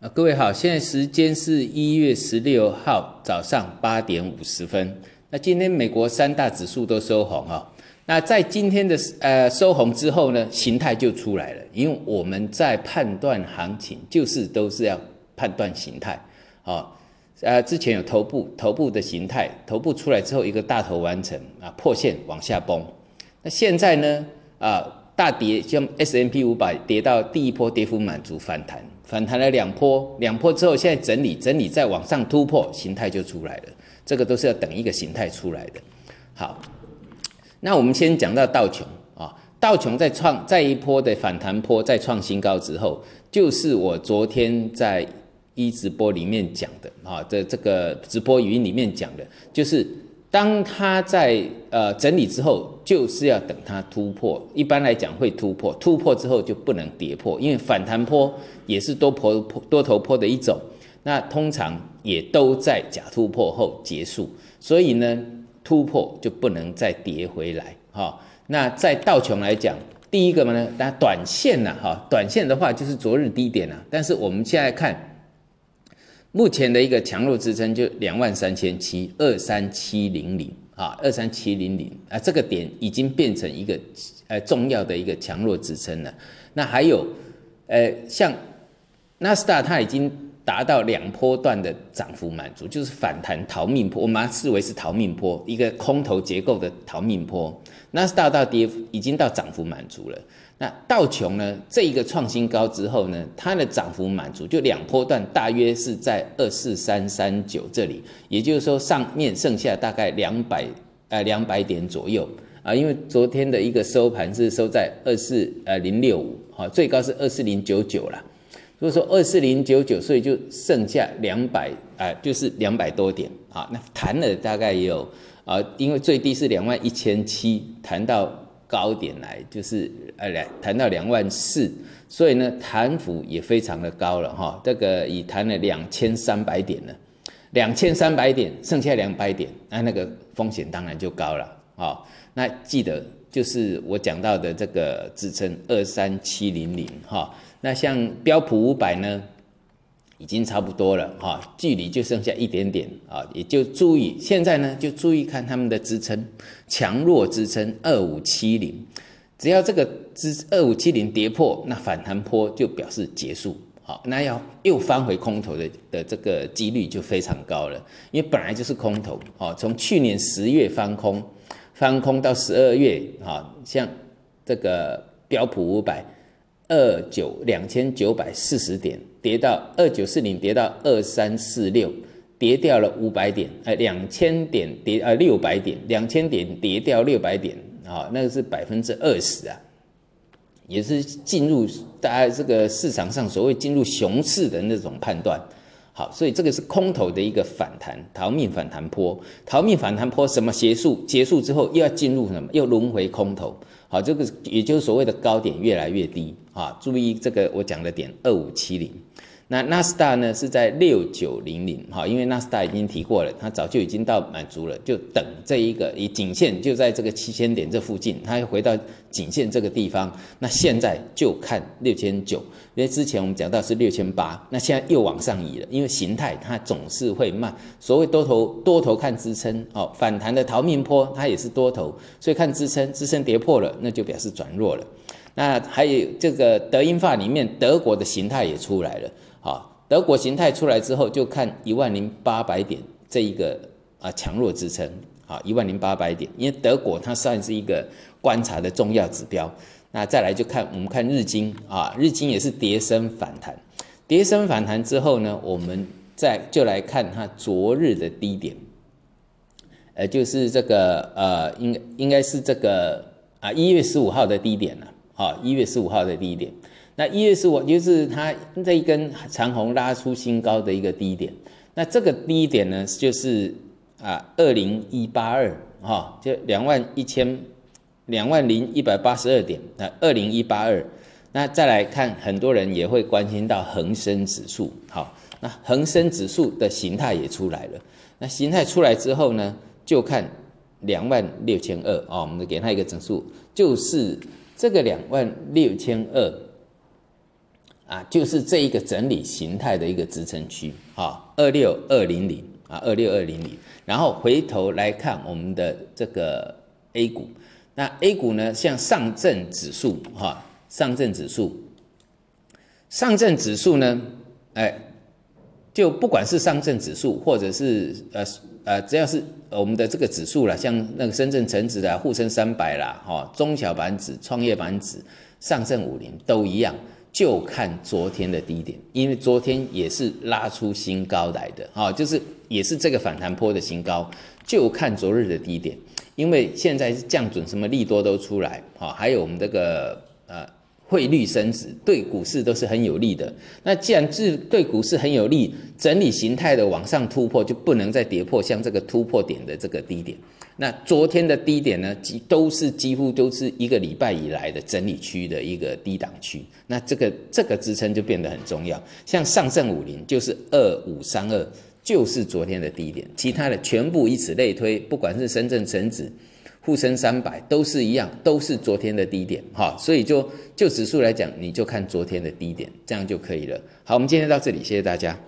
啊，各位好，现在时间是一月十六号早上八点五十分。那今天美国三大指数都收红啊。那在今天的呃收红之后呢，形态就出来了。因为我们在判断行情，就是都是要判断形态啊。呃，之前有头部头部的形态，头部出来之后一个大头完成啊，破线往下崩。那现在呢啊？大跌，像 S M P 五百跌到第一波跌幅满足反弹，反弹了两波，两波之后现在整理，整理再往上突破，形态就出来了。这个都是要等一个形态出来的。好，那我们先讲到道琼啊，道琼在创再一波的反弹波再创新高之后，就是我昨天在一直播里面讲的啊，在这个直播语音里面讲的，就是。当它在呃整理之后，就是要等它突破。一般来讲会突破，突破之后就不能跌破，因为反弹坡也是多坡多头坡的一种。那通常也都在假突破后结束，所以呢突破就不能再跌回来哈。那在道琼来讲，第一个嘛呢，那短线呢哈，短线的话就是昨日低点啊。但是我们现在看。目前的一个强弱支撑就两万三千七二三七零零啊，二三七零零啊，这个点已经变成一个呃重要的一个强弱支撑了。那还有呃像纳斯达它已经达到两波段的涨幅满足，就是反弹逃命坡，我们视为是逃命坡，一个空头结构的逃命坡。纳斯达到跌已经到涨幅满足了。那道琼呢？这一个创新高之后呢，它的涨幅满足，就两波段大约是在二四三三九这里，也就是说上面剩下大概两百呃两百点左右啊，因为昨天的一个收盘是收在二四呃零六五，好，最高是二四零九九了。所以说二四零九九，所以就剩下两百啊，就是两百多点。啊，那弹了大概也有啊，因为最低是两万一千七，弹到。高点来就是呃两谈到两万四，所以呢弹幅也非常的高了哈，这个已谈了两千三百点了，两千三百点剩下两百点，那那个风险当然就高了。啊。那记得就是我讲到的这个支撑二三七零零哈，那像标普五百呢？已经差不多了哈，距离就剩下一点点啊，也就注意现在呢，就注意看他们的支撑，强弱支撑二五七零，只要这个支二五七零跌破，那反弹坡就表示结束，好，那要又翻回空头的的这个几率就非常高了，因为本来就是空头，哦，从去年十月翻空，翻空到十二月，啊，像这个标普五百。二九两千九百四十点跌到二九四零，跌到二三四六，跌掉了五百点，呃，两千点跌呃六百点，两千点跌掉六百点啊，那个是百分之二十啊，也是进入大家这个市场上所谓进入熊市的那种判断。好，所以这个是空头的一个反弹，逃命反弹坡，逃命反弹坡什么结束？结束之后又要进入什么？又轮回空头。好，这个也就是所谓的高点越来越低啊！注意这个我讲的点二五七零。那纳斯达呢是在六九零零，哈，因为纳斯达已经提过了，它早就已经到满足了，就等这一个以颈线就在这个七千点这附近，它要回到颈线这个地方。那现在就看六千九，因为之前我们讲到是六千八，那现在又往上移了，因为形态它总是会慢。所谓多头多头看支撑，哦，反弹的逃命坡它也是多头，所以看支撑，支撑跌破了，那就表示转弱了。那还有这个德英法里面德国的形态也出来了。啊，德国形态出来之后，就看一万零八百点这一个啊强弱支撑啊，一万零八百点，因为德国它算是一个观察的重要指标。那再来就看我们看日经啊，日经也是跌升反弹，跌升反弹之后呢，我们再就来看它昨日的低点，呃，就是这个呃，应应该是这个啊一月十五号的低点了，啊，一月十五号的低点。那一月十五就是它这一根长红拉出新高的一个低点，那这个低点呢，就是啊二零一八二哈，就两万一千两万零一百八十二点，那二零一八二，那再来看，很多人也会关心到恒生指数，好，那恒生指数的形态也出来了，那形态出来之后呢，就看两万六千二啊，我们给它一个整数，就是这个两万六千二。啊，就是这一个整理形态的一个支撑区，哈，二六二零零啊，二六二零零。然后回头来看我们的这个 A 股，那 A 股呢，像上证指数，哈，上证指数，上证指数呢，哎，就不管是上证指数，或者是呃呃，只要是我们的这个指数了，像那个深圳成指的沪深三百啦，哈，中小板指、创业板指、上证五零都一样。就看昨天的低点，因为昨天也是拉出新高来的，哈，就是也是这个反弹坡的新高，就看昨日的低点，因为现在是降准，什么利多都出来，哈，还有我们这个呃汇率升值，对股市都是很有利的。那既然是对股市很有利，整理形态的往上突破，就不能再跌破像这个突破点的这个低点。那昨天的低点呢，几都是几乎都是一个礼拜以来的整理区的一个低档区。那这个这个支撑就变得很重要。像上证五零就是二五三二，就是昨天的低点。其他的全部以此类推，不管是深圳成指、沪深三百都是一样，都是昨天的低点。哈，所以就就指数来讲，你就看昨天的低点，这样就可以了。好，我们今天到这里，谢谢大家。